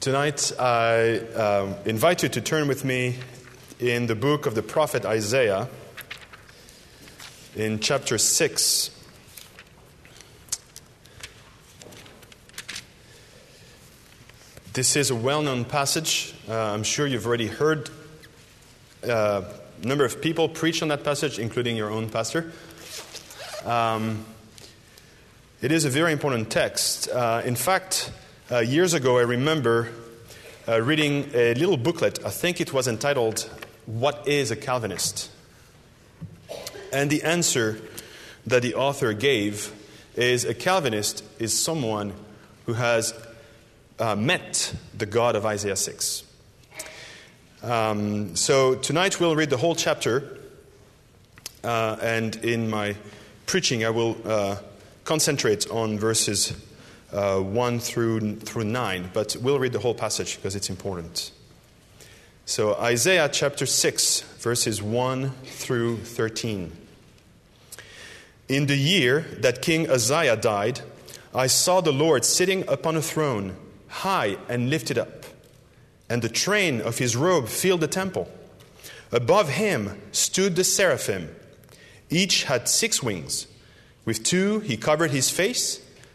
Tonight, I um, invite you to turn with me in the book of the prophet Isaiah, in chapter 6. This is a well known passage. Uh, I'm sure you've already heard uh, a number of people preach on that passage, including your own pastor. Um, it is a very important text. Uh, in fact, uh, years ago, I remember uh, reading a little booklet. I think it was entitled, What is a Calvinist? And the answer that the author gave is a Calvinist is someone who has uh, met the God of Isaiah 6. Um, so tonight we'll read the whole chapter, uh, and in my preaching I will uh, concentrate on verses uh, 1 through, through 9, but we'll read the whole passage because it's important. So, Isaiah chapter 6, verses 1 through 13. In the year that King Uzziah died, I saw the Lord sitting upon a throne, high and lifted up, and the train of his robe filled the temple. Above him stood the seraphim. Each had six wings. With two he covered his face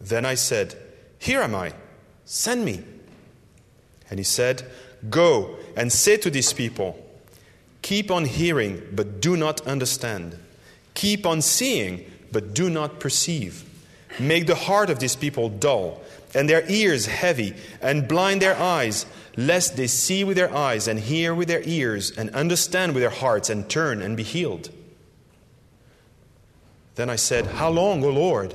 Then I said, Here am I, send me. And he said, Go and say to these people, Keep on hearing, but do not understand. Keep on seeing, but do not perceive. Make the heart of these people dull, and their ears heavy, and blind their eyes, lest they see with their eyes, and hear with their ears, and understand with their hearts, and turn and be healed. Then I said, How long, O Lord?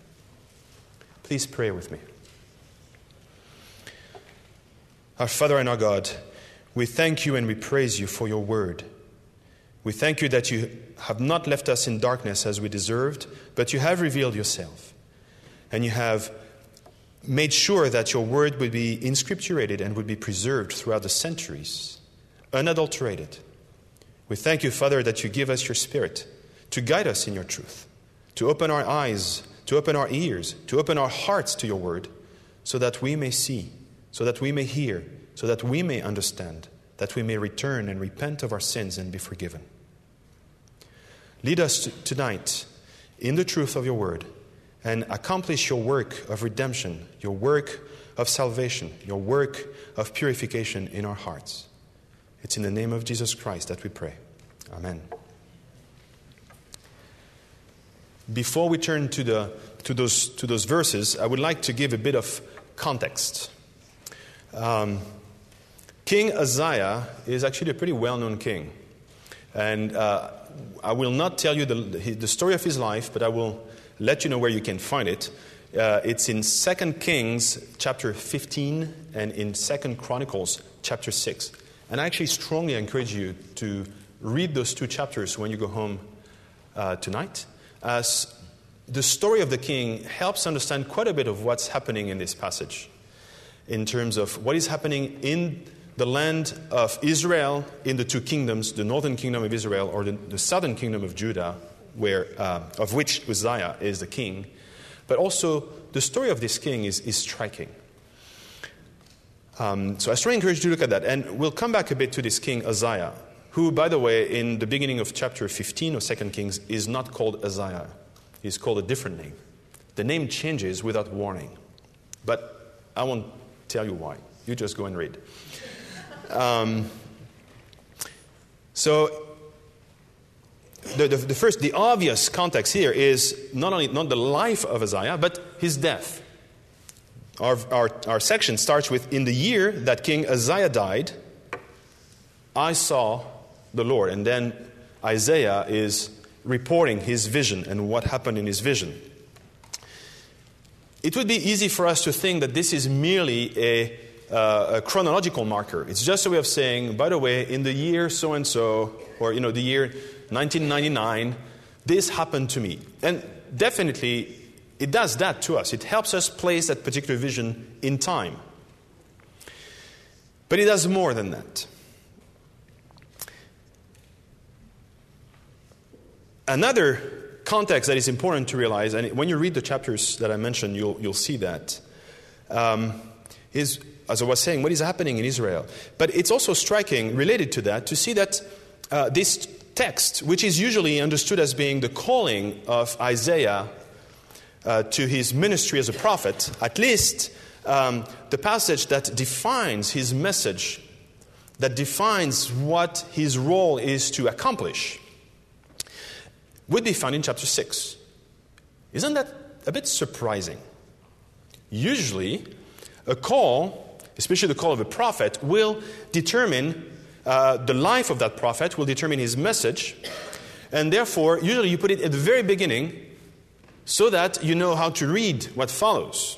Please pray with me. Our Father and our God, we thank you and we praise you for your word. We thank you that you have not left us in darkness as we deserved, but you have revealed yourself. And you have made sure that your word would be inscripturated and would be preserved throughout the centuries, unadulterated. We thank you, Father, that you give us your spirit to guide us in your truth, to open our eyes to open our ears, to open our hearts to your word, so that we may see, so that we may hear, so that we may understand, that we may return and repent of our sins and be forgiven. Lead us tonight in the truth of your word and accomplish your work of redemption, your work of salvation, your work of purification in our hearts. It's in the name of Jesus Christ that we pray. Amen. Before we turn to, the, to, those, to those verses, I would like to give a bit of context. Um, king Uzziah is actually a pretty well known king. And uh, I will not tell you the, the story of his life, but I will let you know where you can find it. Uh, it's in 2 Kings chapter 15 and in 2 Chronicles chapter 6. And I actually strongly encourage you to read those two chapters when you go home uh, tonight as the story of the king helps understand quite a bit of what's happening in this passage in terms of what is happening in the the land of Israel in the two kingdoms, the northern kingdom of Israel or the, the southern kingdom of Judah, where, uh, of which Uzziah is the king. But also, the story of this king is, is striking. Um, so I strongly encourage you to look at that. And we'll come back a bit to this king Uzziah, who, by the way, in the beginning of chapter 15 of 2 Kings, is not called Uzziah. He's called a different name. The name changes without warning. But I won't tell you why. You just go and read. Um, so, the, the, the, first, the obvious context here is not only not the life of Uzziah, but his death. Our, our, our section starts with In the year that King Uzziah died, I saw the Lord. And then Isaiah is reporting his vision and what happened in his vision. It would be easy for us to think that this is merely a, uh, a chronological marker. It's just a way of saying, by the way, in the year so and so, or you know, the year 1999, this happened to me. And definitely, it does that to us. It helps us place that particular vision in time. But it does more than that. Another context that is important to realize, and when you read the chapters that I mentioned, you'll, you'll see that, um, is, as I was saying, what is happening in Israel. But it's also striking, related to that, to see that uh, this text, which is usually understood as being the calling of Isaiah uh, to his ministry as a prophet, at least um, the passage that defines his message, that defines what his role is to accomplish would be found in chapter 6. Isn't that a bit surprising? Usually, a call, especially the call of a prophet, will determine uh, the life of that prophet, will determine his message, and therefore, usually you put it at the very beginning so that you know how to read what follows.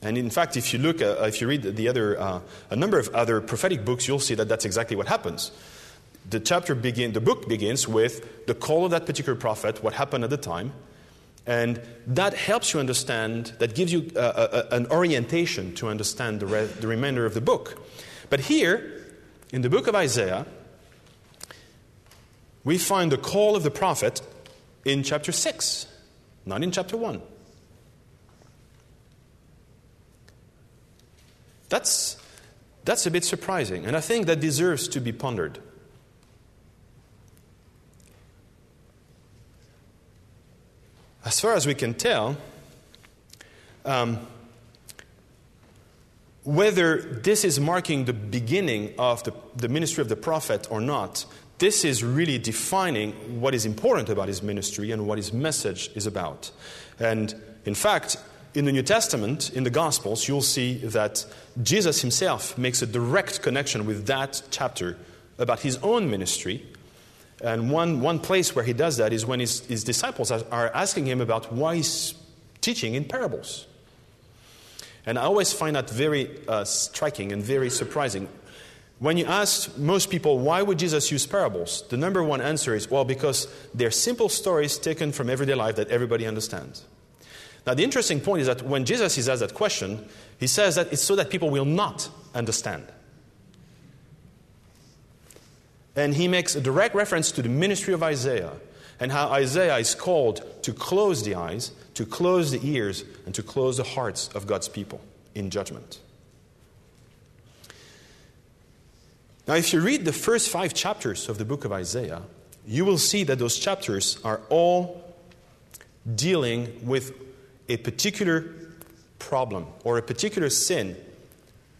And in fact, if you look, uh, if you read the other, uh, a number of other prophetic books, you'll see that that's exactly what happens the chapter begin, the book begins with the call of that particular prophet, what happened at the time, and that helps you understand, that gives you a, a, an orientation to understand the, re, the remainder of the book. But here, in the book of Isaiah, we find the call of the prophet in chapter 6, not in chapter 1. That's, that's a bit surprising, and I think that deserves to be pondered. As far as we can tell, um, whether this is marking the beginning of the, the ministry of the prophet or not, this is really defining what is important about his ministry and what his message is about. And in fact, in the New Testament, in the Gospels, you'll see that Jesus himself makes a direct connection with that chapter about his own ministry and one, one place where he does that is when his, his disciples are asking him about why he's teaching in parables. And I always find that very uh, striking and very surprising. When you ask most people, why would Jesus use parables? The number one answer is, well, because they're simple stories taken from everyday life that everybody understands. Now, the interesting point is that when Jesus is asked that question, he says that it's so that people will not understand. And he makes a direct reference to the ministry of Isaiah and how Isaiah is called to close the eyes, to close the ears, and to close the hearts of God's people in judgment. Now, if you read the first five chapters of the book of Isaiah, you will see that those chapters are all dealing with a particular problem or a particular sin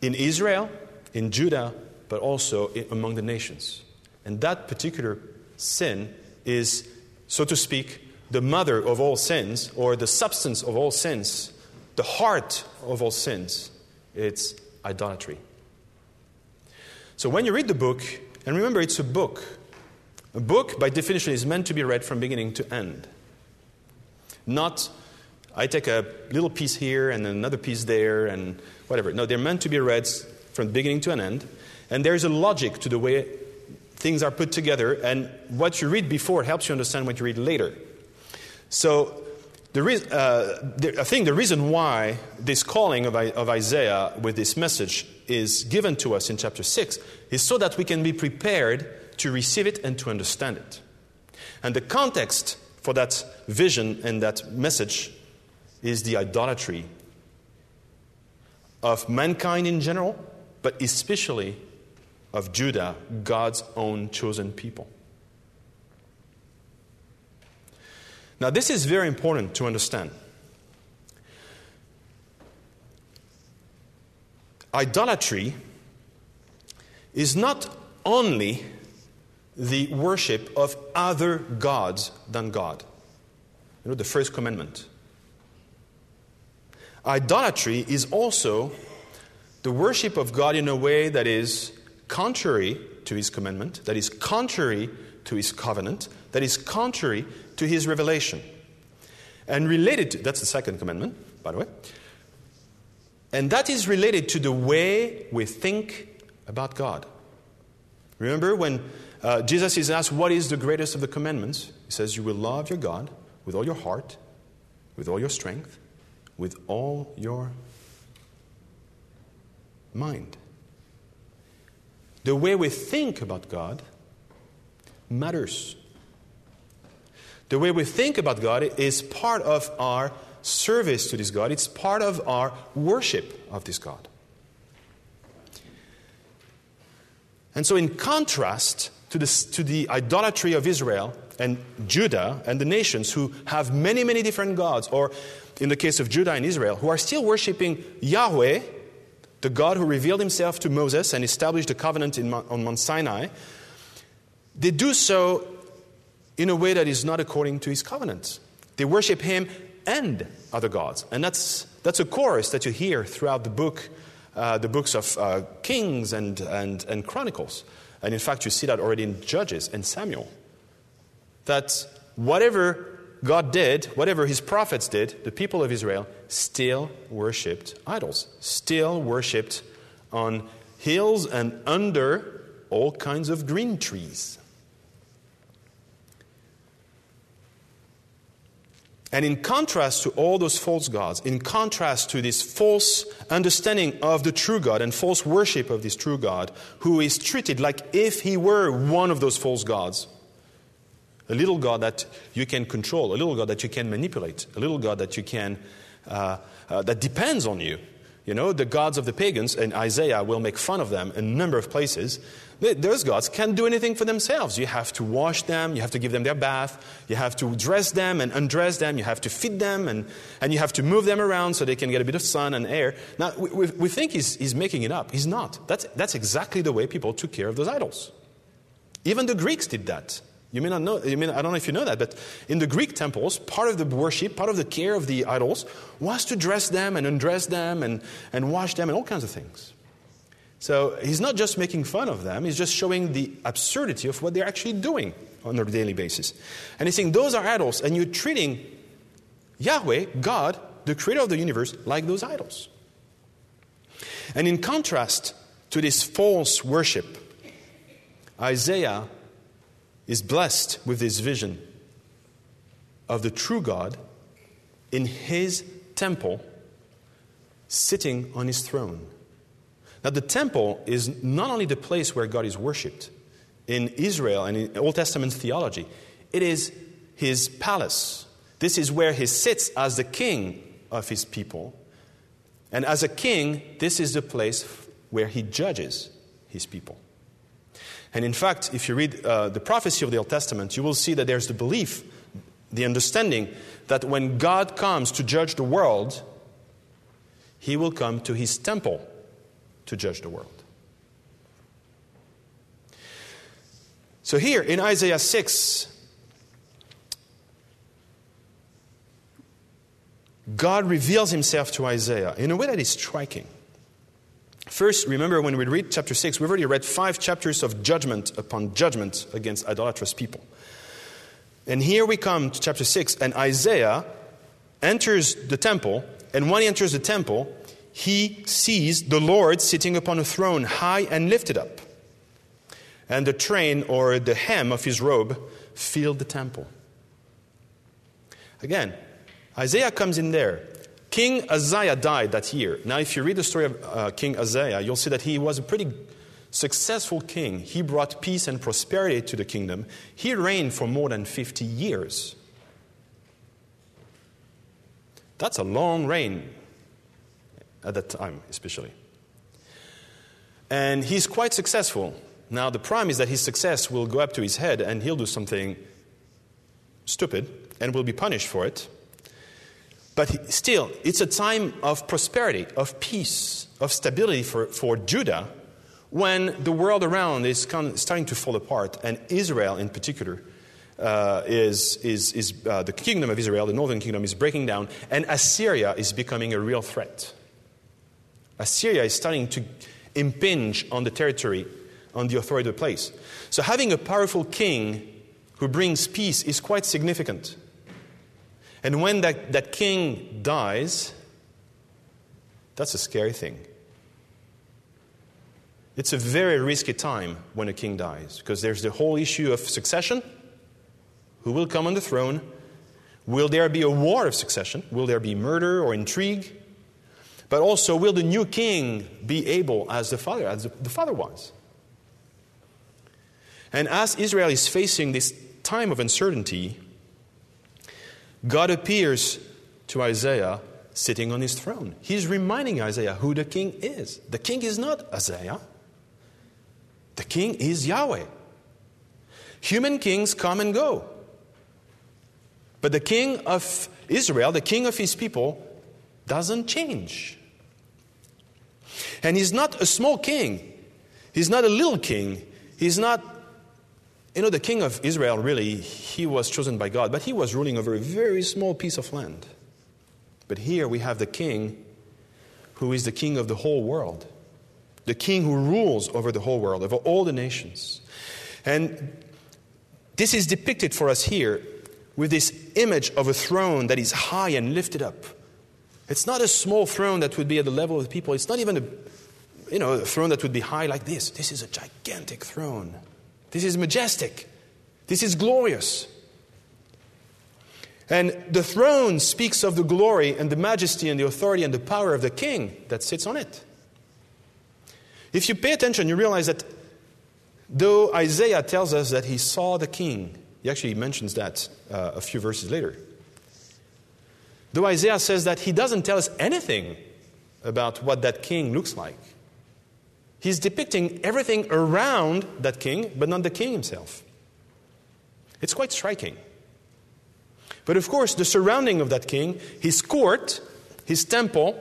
in Israel, in Judah, but also among the nations. And that particular sin is, so to speak, the mother of all sins, or the substance of all sins, the heart of all sins. It's idolatry. So when you read the book, and remember it's a book, a book by definition is meant to be read from beginning to end. Not, I take a little piece here and another piece there and whatever. No, they're meant to be read from beginning to an end. And there's a logic to the way things are put together, and what you read before helps you understand what you read later. So, the re- uh, the, I think the reason why this calling of, of Isaiah with this message is given to us in chapter 6 is so that we can be prepared to receive it and to understand it. And the context for that vision and that message is the idolatry of mankind in general, but especially of Judah, God's own chosen people. Now, this is very important to understand. Idolatry is not only the worship of other gods than God. You know, the first commandment. Idolatry is also the worship of God in a way that is contrary to his commandment, that is contrary to his covenant, that is contrary to his revelation. And related to, that's the second commandment, by the way. And that is related to the way we think about God. Remember when uh, Jesus is asked, What is the greatest of the commandments? He says, You will love your God with all your heart, with all your strength, with all your mind. The way we think about God matters. The way we think about God is part of our service to this God, it's part of our worship of this God. And so, in contrast to, this, to the idolatry of Israel and Judah and the nations who have many, many different gods, or in the case of Judah and Israel, who are still worshiping Yahweh, the God who revealed himself to Moses and established the covenant in, on Mount Sinai, they do so in a way that is not according to his covenant. They worship him and other gods. And that's, that's a chorus that you hear throughout the book, uh, the books of uh, Kings and, and, and Chronicles. And in fact, you see that already in Judges and Samuel. That whatever God did, whatever his prophets did, the people of Israel still worshipped idols, still worshipped on hills and under all kinds of green trees. And in contrast to all those false gods, in contrast to this false understanding of the true God and false worship of this true God, who is treated like if he were one of those false gods, a little God that you can control, a little God that you can manipulate, a little God that you can, uh, uh, that depends on you. You know, the gods of the pagans, and Isaiah will make fun of them in a number of places. Those gods can't do anything for themselves. You have to wash them, you have to give them their bath, you have to dress them and undress them, you have to feed them, and, and you have to move them around so they can get a bit of sun and air. Now, we, we, we think he's, he's making it up. He's not. That's, that's exactly the way people took care of those idols. Even the Greeks did that. You may not know, I, mean, I don't know if you know that, but in the Greek temples, part of the worship, part of the care of the idols was to dress them and undress them and, and wash them and all kinds of things. So he's not just making fun of them, he's just showing the absurdity of what they're actually doing on a daily basis. And he's saying, Those are idols, and you're treating Yahweh, God, the creator of the universe, like those idols. And in contrast to this false worship, Isaiah is blessed with this vision of the true God in his temple, sitting on his throne. Now, the temple is not only the place where God is worshipped in Israel and in Old Testament theology, it is his palace. This is where he sits as the king of his people. And as a king, this is the place where he judges his people. And in fact, if you read uh, the prophecy of the Old Testament, you will see that there's the belief, the understanding that when God comes to judge the world, he will come to his temple to judge the world. So, here in Isaiah 6, God reveals himself to Isaiah in a way that is striking. First, remember when we read chapter 6, we've already read five chapters of judgment upon judgment against idolatrous people. And here we come to chapter 6, and Isaiah enters the temple, and when he enters the temple, he sees the Lord sitting upon a throne, high and lifted up. And the train or the hem of his robe filled the temple. Again, Isaiah comes in there. King Uzziah died that year. Now, if you read the story of uh, King Uzziah, you'll see that he was a pretty successful king. He brought peace and prosperity to the kingdom. He reigned for more than 50 years. That's a long reign at that time, especially. And he's quite successful. Now, the problem is that his success will go up to his head and he'll do something stupid and will be punished for it. But still, it's a time of prosperity, of peace, of stability for, for Judah when the world around is starting to fall apart, and Israel in particular uh, is, is, is uh, the kingdom of Israel, the northern kingdom, is breaking down, and Assyria is becoming a real threat. Assyria is starting to impinge on the territory, on the authority of the place. So having a powerful king who brings peace is quite significant. And when that, that king dies, that's a scary thing. It's a very risky time when a king dies because there's the whole issue of succession. Who will come on the throne? Will there be a war of succession? Will there be murder or intrigue? But also, will the new king be able as the father, as the father was? And as Israel is facing this time of uncertainty, God appears to Isaiah sitting on his throne. He's reminding Isaiah who the king is. The king is not Isaiah, the king is Yahweh. Human kings come and go. But the king of Israel, the king of his people, doesn't change. And he's not a small king. He's not a little king. He's not, you know, the king of Israel, really, he was chosen by God, but he was ruling over a very small piece of land. But here we have the king who is the king of the whole world, the king who rules over the whole world, over all the nations. And this is depicted for us here with this image of a throne that is high and lifted up. It's not a small throne that would be at the level of the people. It's not even a, you know, a throne that would be high like this. This is a gigantic throne. This is majestic. This is glorious. And the throne speaks of the glory and the majesty and the authority and the power of the king that sits on it. If you pay attention, you realize that though Isaiah tells us that he saw the king, he actually mentions that uh, a few verses later. Though Isaiah says that he doesn't tell us anything about what that king looks like, he's depicting everything around that king, but not the king himself. It's quite striking. But of course, the surrounding of that king, his court, his temple,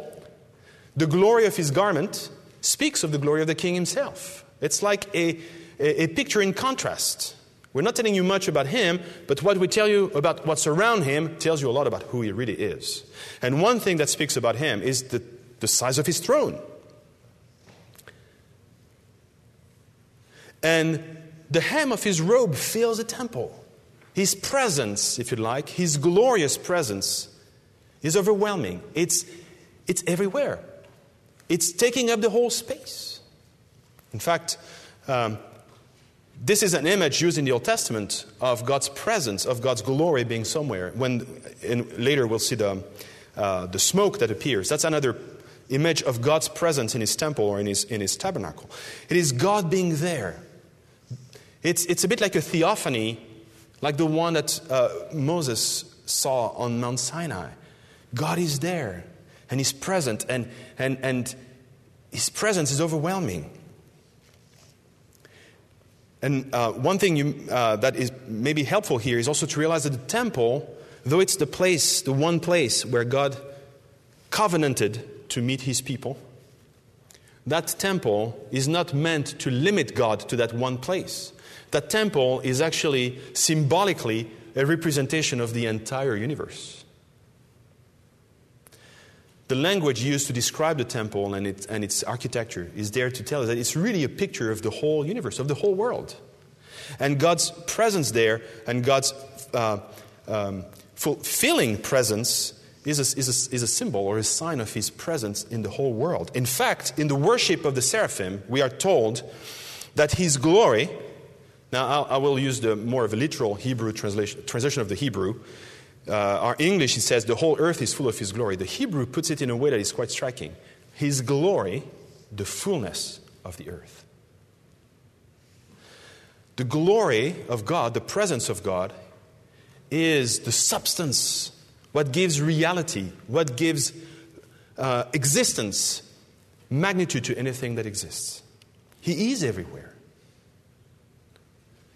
the glory of his garment, speaks of the glory of the king himself. It's like a, a, a picture in contrast. We're not telling you much about him, but what we tell you about what's around him tells you a lot about who he really is. And one thing that speaks about him is the, the size of his throne. And the hem of his robe fills the temple. His presence, if you like, his glorious presence is overwhelming. It's, it's everywhere, it's taking up the whole space. In fact, um, this is an image used in the Old Testament of God's presence, of God's glory being somewhere. When later we'll see the, uh, the smoke that appears. That's another image of God's presence in his temple or in his, in his tabernacle. It is God being there. It's, it's a bit like a theophany, like the one that uh, Moses saw on Mount Sinai. God is there, and he's present, and, and, and his presence is overwhelming. And uh, one thing you, uh, that is maybe helpful here is also to realize that the temple, though it's the place, the one place where God covenanted to meet his people, that temple is not meant to limit God to that one place. That temple is actually symbolically a representation of the entire universe the language used to describe the temple and, and its architecture is there to tell us that it's really a picture of the whole universe, of the whole world. And God's presence there and God's uh, um, fulfilling presence is a, is, a, is a symbol or a sign of his presence in the whole world. In fact, in the worship of the seraphim, we are told that his glory, now I will use the more of a literal Hebrew translation, translation of the Hebrew, uh, our English, it says, the whole earth is full of his glory. The Hebrew puts it in a way that is quite striking. His glory, the fullness of the earth. The glory of God, the presence of God, is the substance, what gives reality, what gives uh, existence, magnitude to anything that exists. He is everywhere.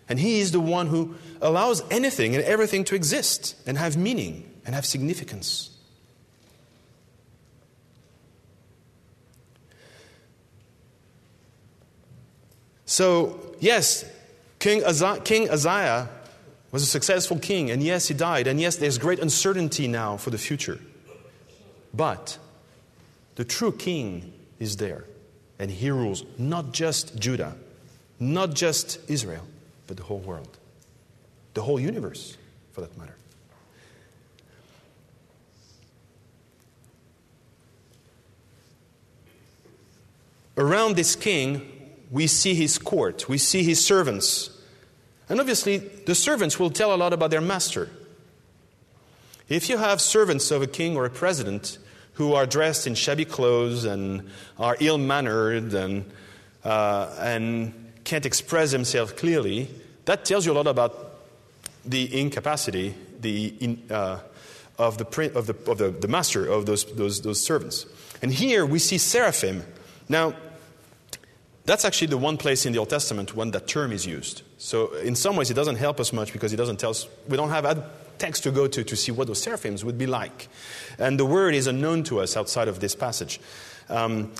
And He is the one who allows anything and everything to exist and have meaning and have significance. So, yes, King Uzziah, king Uzziah was a successful king, and yes, he died, and yes, there's great uncertainty now for the future. But the true king is there, and he rules not just Judah, not just Israel, but the whole world, the whole universe, for that matter. Around this king, we see his court, we see his servants. And obviously, the servants will tell a lot about their master. If you have servants of a king or a president who are dressed in shabby clothes and are ill mannered and, uh, and can't express themselves clearly, that tells you a lot about the incapacity the in, uh, of, the, of, the, of the, the master of those, those, those servants. And here we see seraphim. Now, that's actually the one place in the Old Testament when that term is used. So, in some ways, it doesn't help us much because it doesn't tell us, we don't have a text to go to to see what those seraphims would be like. And the word is unknown to us outside of this passage. Um,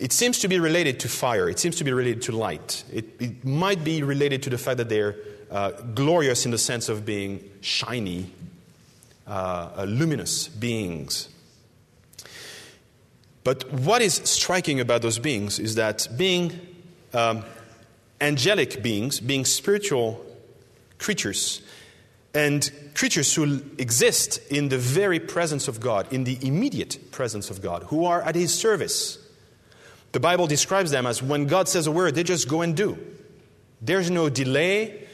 it seems to be related to fire, it seems to be related to light. It, it might be related to the fact that they're uh, glorious in the sense of being shiny, uh, uh, luminous beings. But what is striking about those beings is that being um, angelic beings, being spiritual creatures, and creatures who exist in the very presence of God, in the immediate presence of God, who are at His service. The Bible describes them as when God says a word, they just go and do. There's no delay,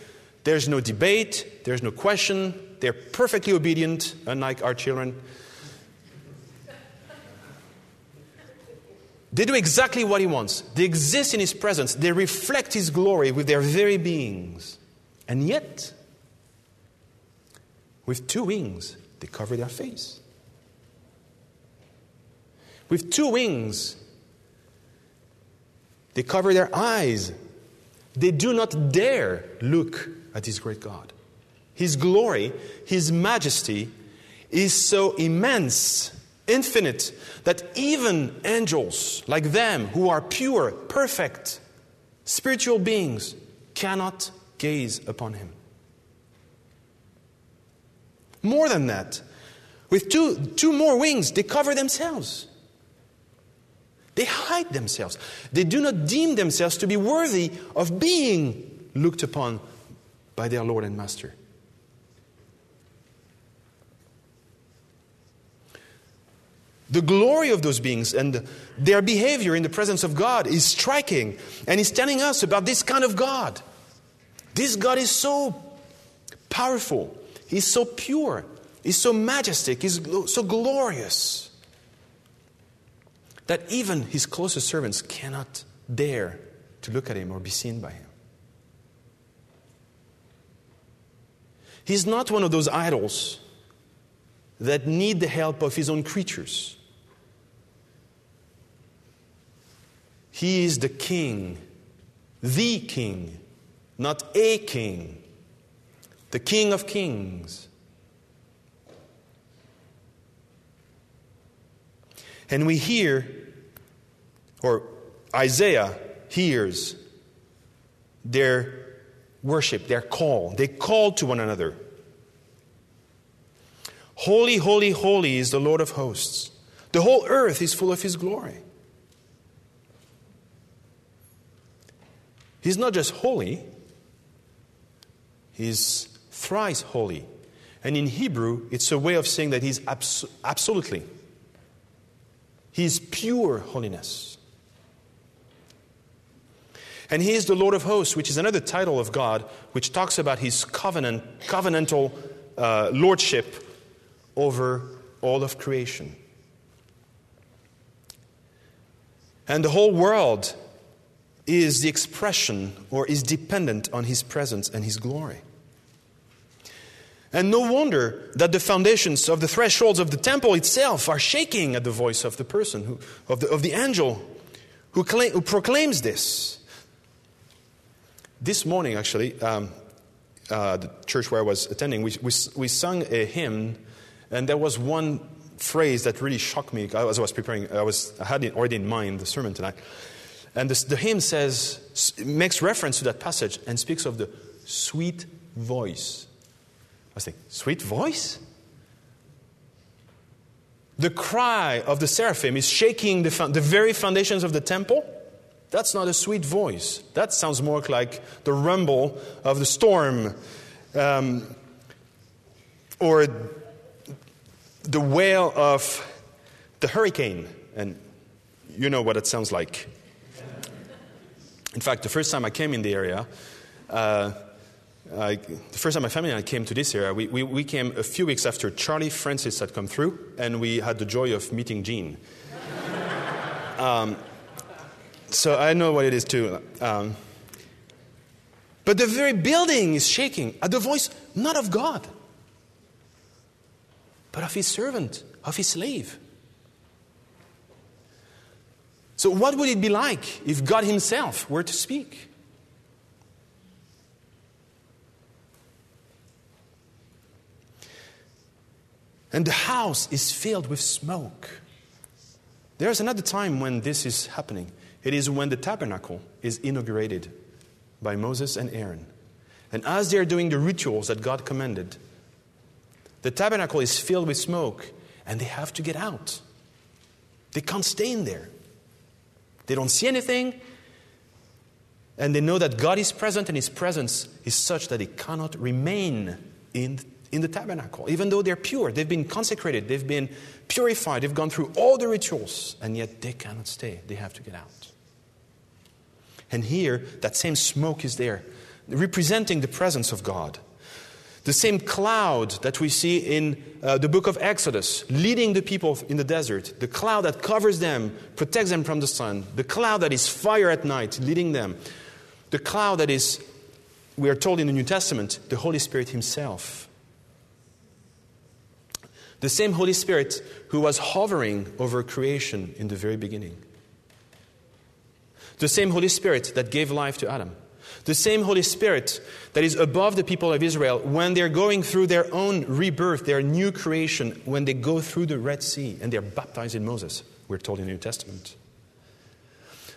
there's no debate, there's no question. They're perfectly obedient, unlike our children. They do exactly what he wants. They exist in his presence. They reflect his glory with their very beings. And yet, with two wings, they cover their face. With two wings, they cover their eyes. They do not dare look at his great God. His glory, his majesty is so immense infinite, that even angels like them, who are pure, perfect, spiritual beings, cannot gaze upon him. More than that, with two, two more wings, they cover themselves. They hide themselves. They do not deem themselves to be worthy of being looked upon by their Lord and Master. The glory of those beings and their behavior in the presence of God is striking. And He's telling us about this kind of God. This God is so powerful, He's so pure, He's so majestic, He's so glorious that even His closest servants cannot dare to look at Him or be seen by Him. He's not one of those idols that need the help of his own creatures. He is the king, the king, not a king, the king of kings. And we hear, or Isaiah hears their worship, their call. They call to one another. Holy, holy, holy is the Lord of hosts. The whole earth is full of his glory. He's not just holy, he's thrice holy. And in Hebrew, it's a way of saying that he's abs- absolutely. He's pure holiness. And he is the Lord of hosts, which is another title of God, which talks about his covenant, covenantal uh, lordship over all of creation. And the whole world is the expression or is dependent on his presence and his glory. And no wonder that the foundations of the thresholds of the temple itself are shaking at the voice of the person, who, of, the, of the angel who, claim, who proclaims this. This morning, actually, um, uh, the church where I was attending, we, we, we sung a hymn, and there was one phrase that really shocked me as I was preparing. I, was, I had it already in mind the sermon tonight. And this, the hymn says, makes reference to that passage and speaks of the sweet voice. I thinking, sweet voice? The cry of the seraphim is shaking the, the very foundations of the temple. That's not a sweet voice. That sounds more like the rumble of the storm um, or the wail of the hurricane. And you know what it sounds like. In fact, the first time I came in the area, uh, I, the first time my family and I came to this area, we, we, we, came a few weeks after Charley Frances had come through, and we had the joy of meeting Jeanne. um, so I know what it is too. Um, but the very building is shaking at the voice not of God, but of his servant, of his slave. So, what would it be like if God Himself were to speak? And the house is filled with smoke. There's another time when this is happening. It is when the tabernacle is inaugurated by Moses and Aaron. And as they're doing the rituals that God commanded, the tabernacle is filled with smoke and they have to get out. They can't stay in there. They don't see anything, and they know that God is present, and His presence is such that it cannot remain in, in the tabernacle. Even though they're pure, they've been consecrated, they've been purified, they've gone through all the rituals, and yet they cannot stay. They have to get out. And here, that same smoke is there, representing the presence of God. The same cloud that we see in uh, the book of Exodus, leading the people in the desert, the cloud that covers them, protects them from the sun, the cloud that is fire at night, leading them, the cloud that is, we are told in the New Testament, the Holy Spirit Himself. The same Holy Spirit who was hovering over creation in the very beginning. The same Holy Spirit that gave life to Adam. The same Holy Spirit that is above the people of Israel when they're going through their own rebirth, their new creation, when they go through the Red Sea and they're baptized in Moses, we're told in the New Testament.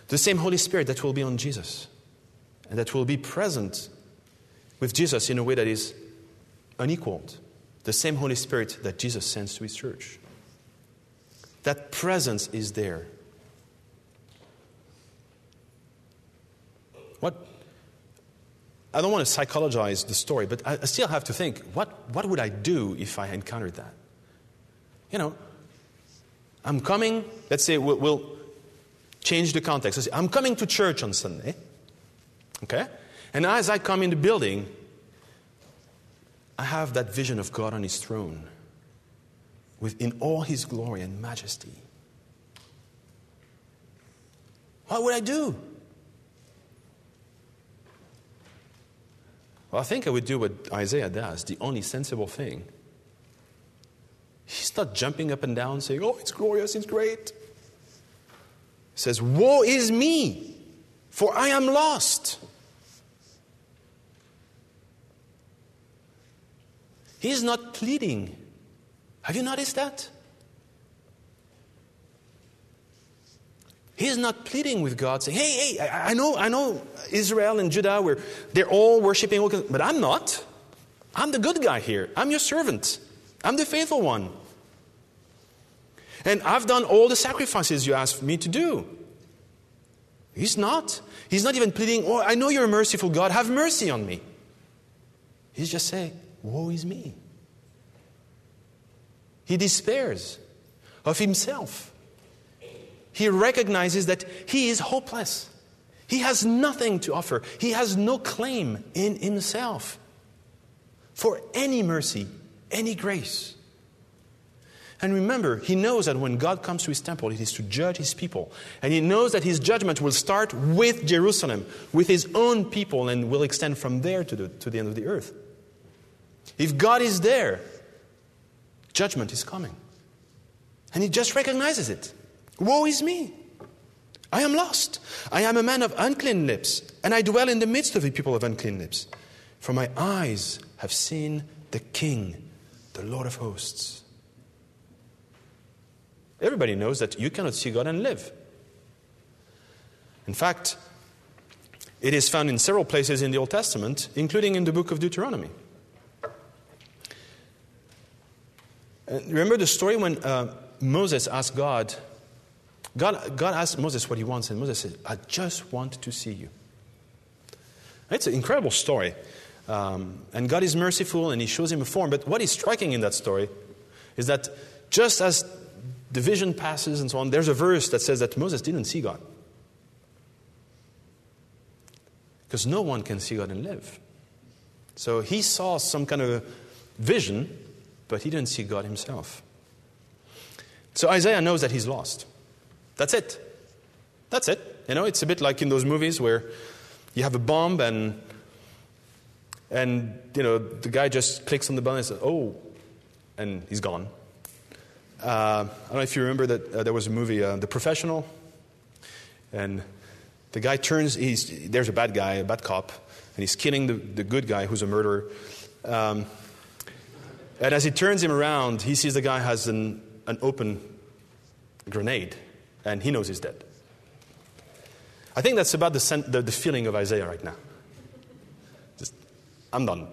The same Holy Spirit that will be on Jesus and that will be present with Jesus in a way that is unequaled. The same Holy Spirit that Jesus sends to his church. That presence is there. What I don't want to psychologize the story, but I, still have to think what, what would I do if I encountered that? You know, I'm coming, let's say we'll, we'll change the context. Say, I'm coming to church on Sunday, okay? And as I come in the building, I have that vision of God on his throne in all his glory and majesty. What would I do? Well, I think I would do what Isaiah does, the only sensible thing. He's not jumping up and down saying, Oh, it's glorious, it's great. He says, Woe is me, for I am lost. He's not pleading. Have you noticed that? He's not pleading with God, saying, Hey, hey, I know, I know Israel and Judah, were, they're all worshiping, but I'm not. I'm the good guy here. I'm your servant. I'm the faithful one. And I've done all the sacrifices you asked me to do. He's not. He's not even pleading, Oh, I know you're a merciful God. Have mercy on me. He's just saying, Woe is me. He despairs of himself he recognizes that he is hopeless. He has nothing to offer, he has no claim in himself for any mercy, any grace. And remember, he knows that when God comes to his temple, it is to judge his people. And he knows that his judgment will start with Jerusalem, with his own people, and will extend from there to the, to the end of the earth. If God is there, judgment is coming. And he just recognizes it. Woe is me! I am lost. I am a man of unclean lips, and I dwell in the midst of the people of unclean lips. For my eyes have seen the King, the Lord of hosts. Everybody knows that you cannot see God and live. In fact, it is found in several places in the Old Testament, including in the book of Deuteronomy. And remember the story when uh, Moses asked God, God, God asked Moses what he wants, and Moses said, I just want to see you. It's an incredible story. Um, and God is merciful and he shows him a form. But what is striking in that story is that just as the vision passes and so on, there's a verse that says that Moses didn't see God. Because no one can see God and live. So he saw some kind of vision, but he didn't see God himself. So Isaiah knows that he's lost. That's it. That's it. You know, it's a bit like in those movies where you have a bomb and and you know the guy just clicks on the button and says, "Oh," and he's gone. Uh, I don't know if you remember that uh, there was a movie, uh, The Professional, and the guy turns. He's there's a bad guy, a bad cop, and he's killing the, the good guy who's a murderer. Um, and as he turns him around, he sees the guy has an, an open grenade, and he knows he's dead. I think that's about the, the, the feeling of Isaiah right now. Just, I'm done.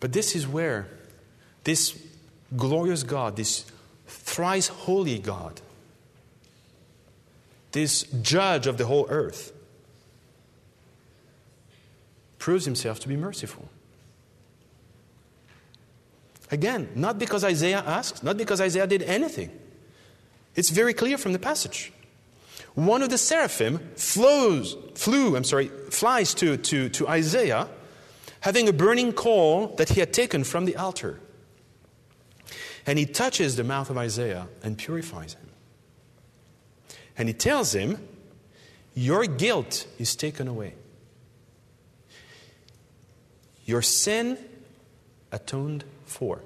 But this is where this glorious God, this thrice holy God, this judge of the whole earth, proves himself to be merciful. Again, not because Isaiah asked, not because Isaiah did anything. It's very clear from the passage. One of the seraphim flows, flew, I'm sorry, flies to, to, to Isaiah having a burning coal that he had taken from the altar. And he touches the mouth of Isaiah and purifies him. And he tells him, Your guilt is taken away. Your sin atoned for.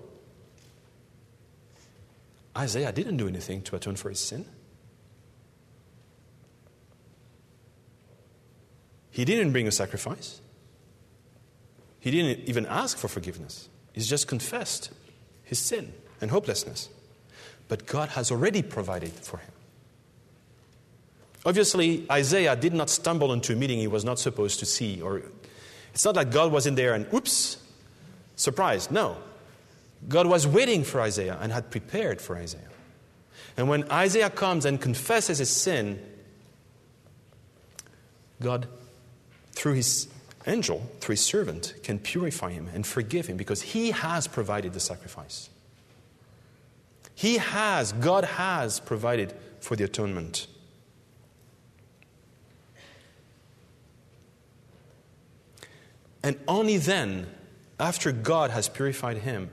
Isaiah didn't do anything to atone for his sin. He didn't bring a sacrifice. He didn't even ask for forgiveness. He's just confessed his sin and hopelessness. But God has already provided for him. Obviously, Isaiah did not stumble into a meeting he was not supposed to see. Or it's not like God was in there and, oops, surprised. No. God was waiting for Isaiah and had prepared for Isaiah. And when Isaiah comes and confesses his sin, God, through his angel, through his servant, can purify him and forgive him because he has provided the sacrifice. He has, God has provided for the atonement. And only then, after God has purified him,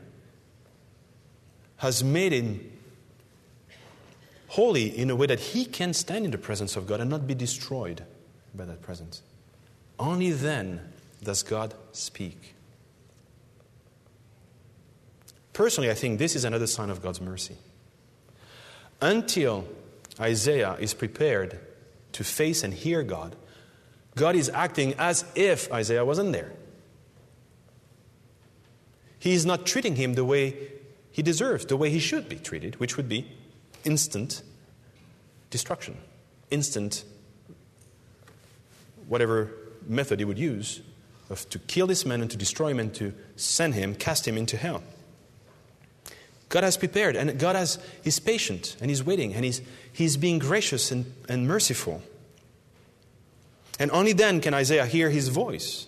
has made him holy in a way that he can stand in the presence of God and not be destroyed by that presence. Only then does God speak. Personally, I think this is another sign of God's mercy. Until Isaiah is prepared to face and hear God, God is acting as if Isaiah wasn't there. He is not treating him the way he deserves, the way he should be treated, which would be instant destruction, instant whatever method he would use of to kill this man and to destroy him and to send him, cast him into hell. God has prepared, and God has, is patient, and He's waiting, and He's, he's being gracious and, and merciful. And only then can Isaiah hear His voice.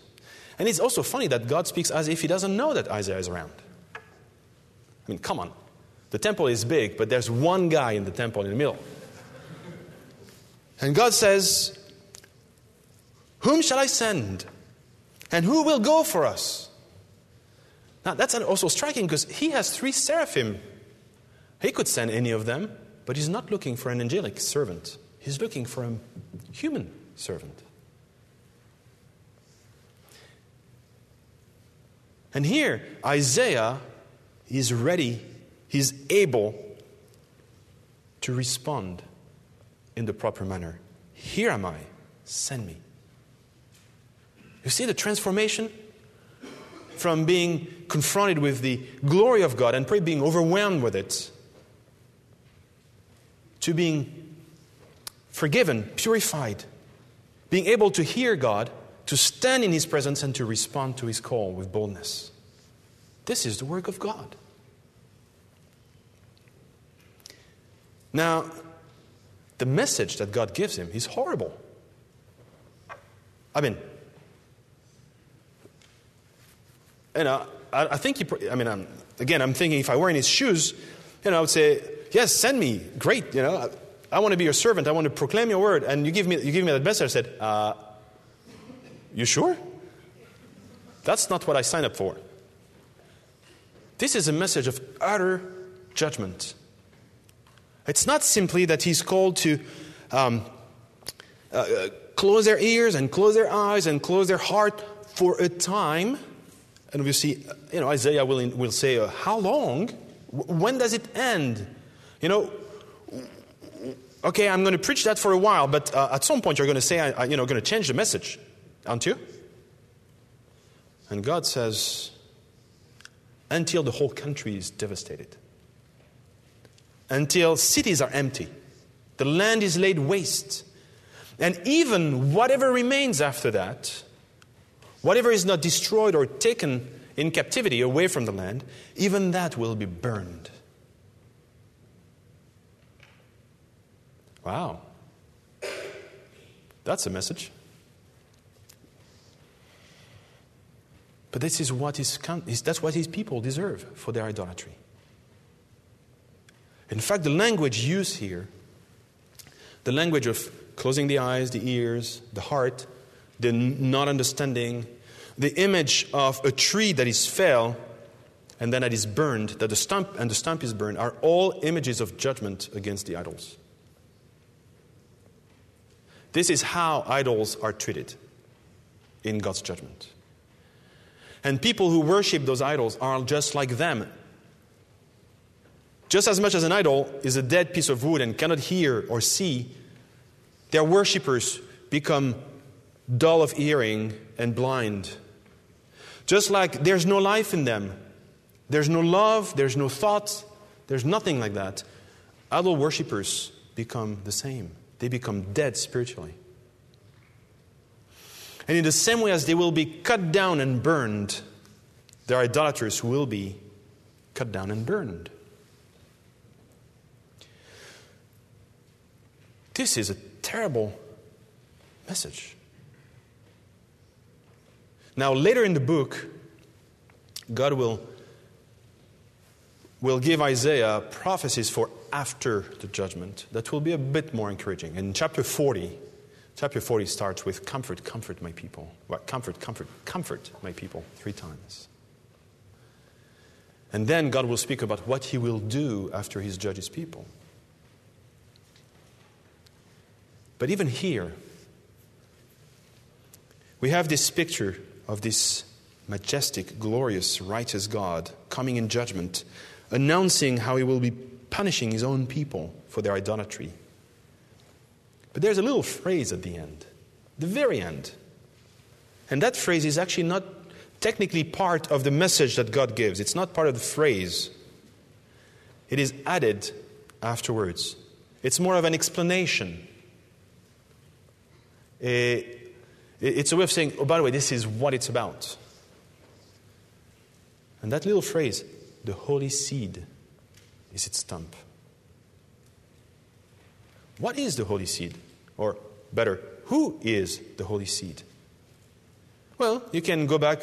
And it's also funny that God speaks as if He doesn't know that Isaiah is around. I mean, come on. The temple is big, but there's one guy in the temple in the middle. And God says, Whom shall I send? And who will go for us? Now, that's also striking because he has three seraphim. He could send any of them, but he's not looking for an angelic servant. He's looking for a human servant. And here, Isaiah is ready, he's able to respond in the proper manner. Here am I, send me. You see the transformation from being confronted with the glory of God and probably being overwhelmed with it to being forgiven, purified, being able to hear God, to stand in His presence, and to respond to His call with boldness. This is the work of God. Now, the message that God gives him is horrible. I mean, you know, I, I think he, I mean, I'm, again, I'm thinking if I were in his shoes, you know, I would say, yes, send me, great, you know, I, I want to be your servant, I want to proclaim your word, and you give me, you give me that message. I said, uh, you sure? That's not what I signed up for. This is a message of utter judgment. It's not simply that he's called to um, uh, uh, close their ears and close their eyes and close their heart for a time. And we see, you know, Isaiah will, will say, uh, How long? When does it end? You know, okay, I'm going to preach that for a while, but uh, at some point you're going to say, I, you know, going to change the message, aren't you? And God says, until the whole country is devastated until cities are empty. The land is laid waste. And even whatever remains after that, whatever is not destroyed or taken in captivity away from the land, even that will be burned. Wow. That's a message. But this is what his, that's what his people deserve for their idolatry. In fact, the language used here, the language of closing the eyes, the ears, the heart, the not understanding, the image of a tree that is fell and then that is burned, that the stump and the stump is burned, are all images of judgment against the idols. This is how idols are treated in God's judgment. And people who worship those idols are just like them just as much as an idol is a dead piece of wood and cannot hear or see, their worshippers become dull of hearing and blind. Just like there's no life in them, there's no love, there's no thought, there's nothing like that. Idol worshippers become the same. They become dead spiritually. And in the same way as they will be cut down and burned, their idolaters will be cut down and burned. This is a terrible message. Now, later in the book, God will, will give Isaiah prophecies for after the judgment that will be a bit more encouraging. In chapter 40, chapter 40 starts with Comfort, comfort my people. What? Comfort, comfort, comfort my people, three times. And then God will speak about what he will do after he's judged people. But even here, we have this picture of this majestic, glorious, righteous God coming in judgment, announcing how he will be punishing his own people for their idolatry. But there's a little phrase at the end, the very end. And that phrase is actually not technically part of the message that God gives, it's not part of the phrase. It is added afterwards. It's more of an explanation Eh, it's a way of saying, oh, by the way, this is what it's about. And that little phrase, the holy seed, is its stump. What is the holy seed? Or better, who is the holy seed? Well, you can go back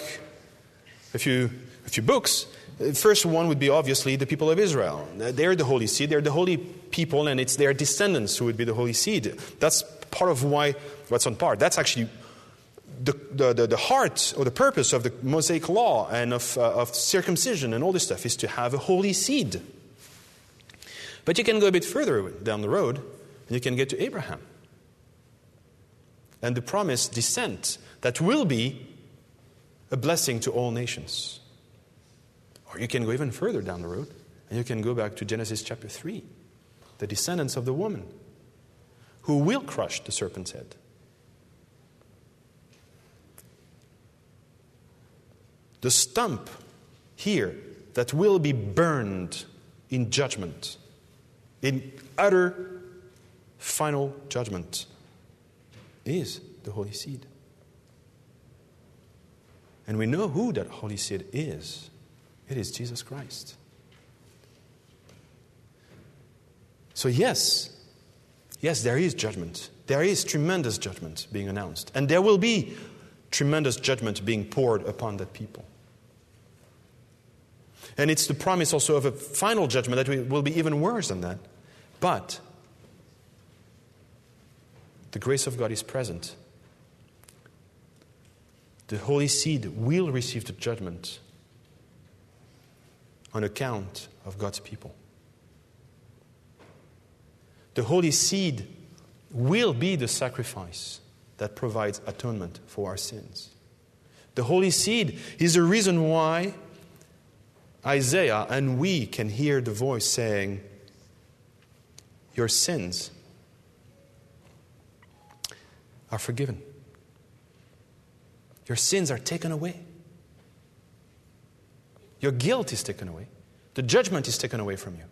a few, a few books. The first one would be obviously the people of Israel. They're the holy seed, they're the holy people, and it's their descendants who would be the holy seed. That's part of why what's on par. That's actually the, the, the, heart or the purpose of the Mosaic law and of, uh, of circumcision and all this stuff is to have a holy seed. But you can go a bit further down the road you can get to Abraham and the promised descent that will be a blessing to all nations. Or you can go even further down the road and you can go back to Genesis chapter 3, the descendants of the woman who will crush the serpent's head. The stump here that will be burned in judgment, in utter final judgment, is the Holy Seed. And we know who that Holy Seed is it is Jesus Christ. So, yes, yes, there is judgment. There is tremendous judgment being announced. And there will be tremendous judgment being poured upon that people. And it's the promise also of a final judgment that will be even worse than that. But the grace of God is present. The Holy Seed will receive the judgment on account of God's people. The Holy Seed will be the sacrifice that provides atonement for our sins. The Holy Seed is the reason why Isaiah and we can hear the voice saying, Your sins are forgiven. Your sins are taken away. Your guilt is taken away. The judgment is taken away from you.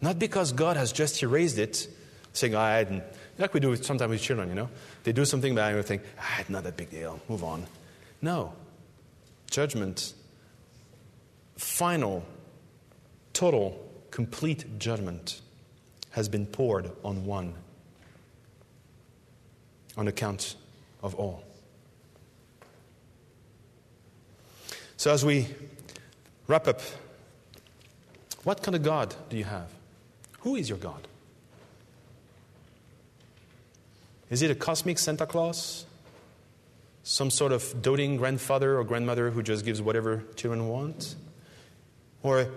Not because God has just erased it, saying, I hadn't. Like we do sometimes with children, you know? They do something bad and we think, ah, it's not that big deal, move on. No. Judgment, final, total, complete judgment has been poured on one on account of all. So, as we wrap up, what kind of God do you have? Who is your God? Is it a cosmic Santa Claus? Some sort of doting grandfather or grandmother who just gives whatever children want? Or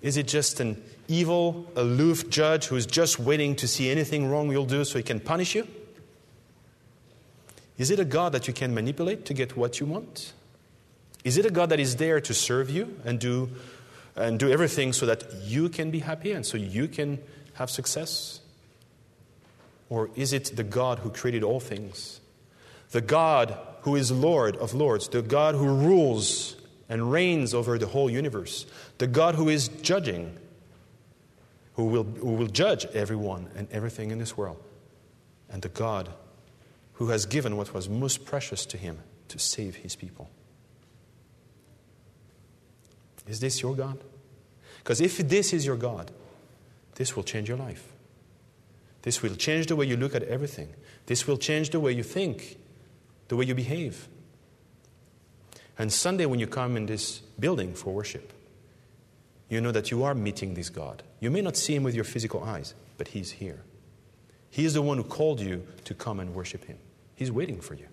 is it just an evil, aloof judge who's just waiting to see anything wrong you'll do so he can punish you? Is it a God that you can manipulate to get what you want? Is it a God that is there to serve you and do, and do everything so that you can be happy and so you can have success? Or is it the God who created all things? The God who is Lord of lords, the God who rules and reigns over the whole universe, the God who is judging, who will, who will judge everyone and everything in this world, and the God who has given what was most precious to him to save his people. Is this your God? Because if this is your God, this will change your life. This will change the way you look at everything. This will change the way you think, the way you behave. And Sunday, when you come in this building for worship, you know that you are meeting this God. You may not see him with your physical eyes, but he's here. He is the one who called you to come and worship Him. He's waiting for you.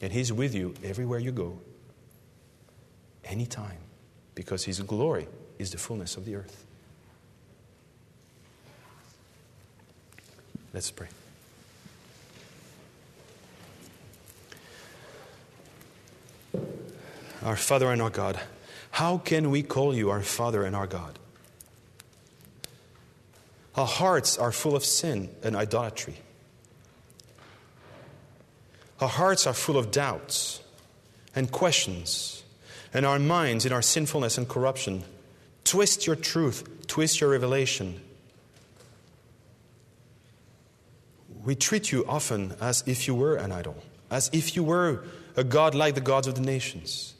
And He's with you everywhere you go, anytime, because His glory is the fullness of the earth. Let's pray. Our Father and our God, how can we call you our Father and our God? Our hearts are full of sin and idolatry. Our hearts are full of doubts and questions, and our minds, in our sinfulness and corruption, twist your truth, twist your revelation. We treat you often as if you were an idol, as if you were a God like the gods of the nations,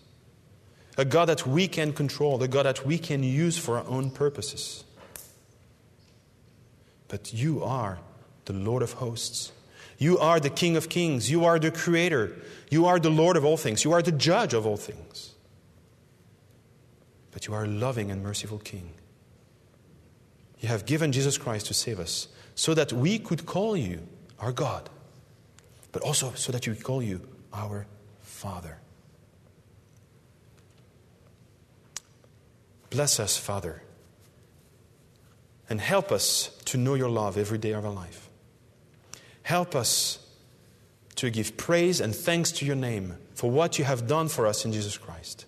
a God that we can control, a God that we can use for our own purposes. But you are the Lord of hosts. You are the King of kings. You are the Creator. You are the Lord of all things. You are the judge of all things. But you are a loving and merciful King. You have given Jesus Christ to save us so that we could call you our God but also so that we could call you our Father. Bless us, Father, and help us to know your love every day of our life. Help us to give praise and thanks to your name for what you have done for us in Jesus Christ,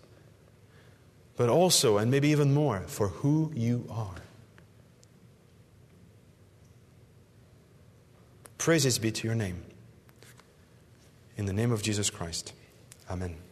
but also, and maybe even more, for who you are. Praises be to your name. In the name of Jesus Christ. Amen.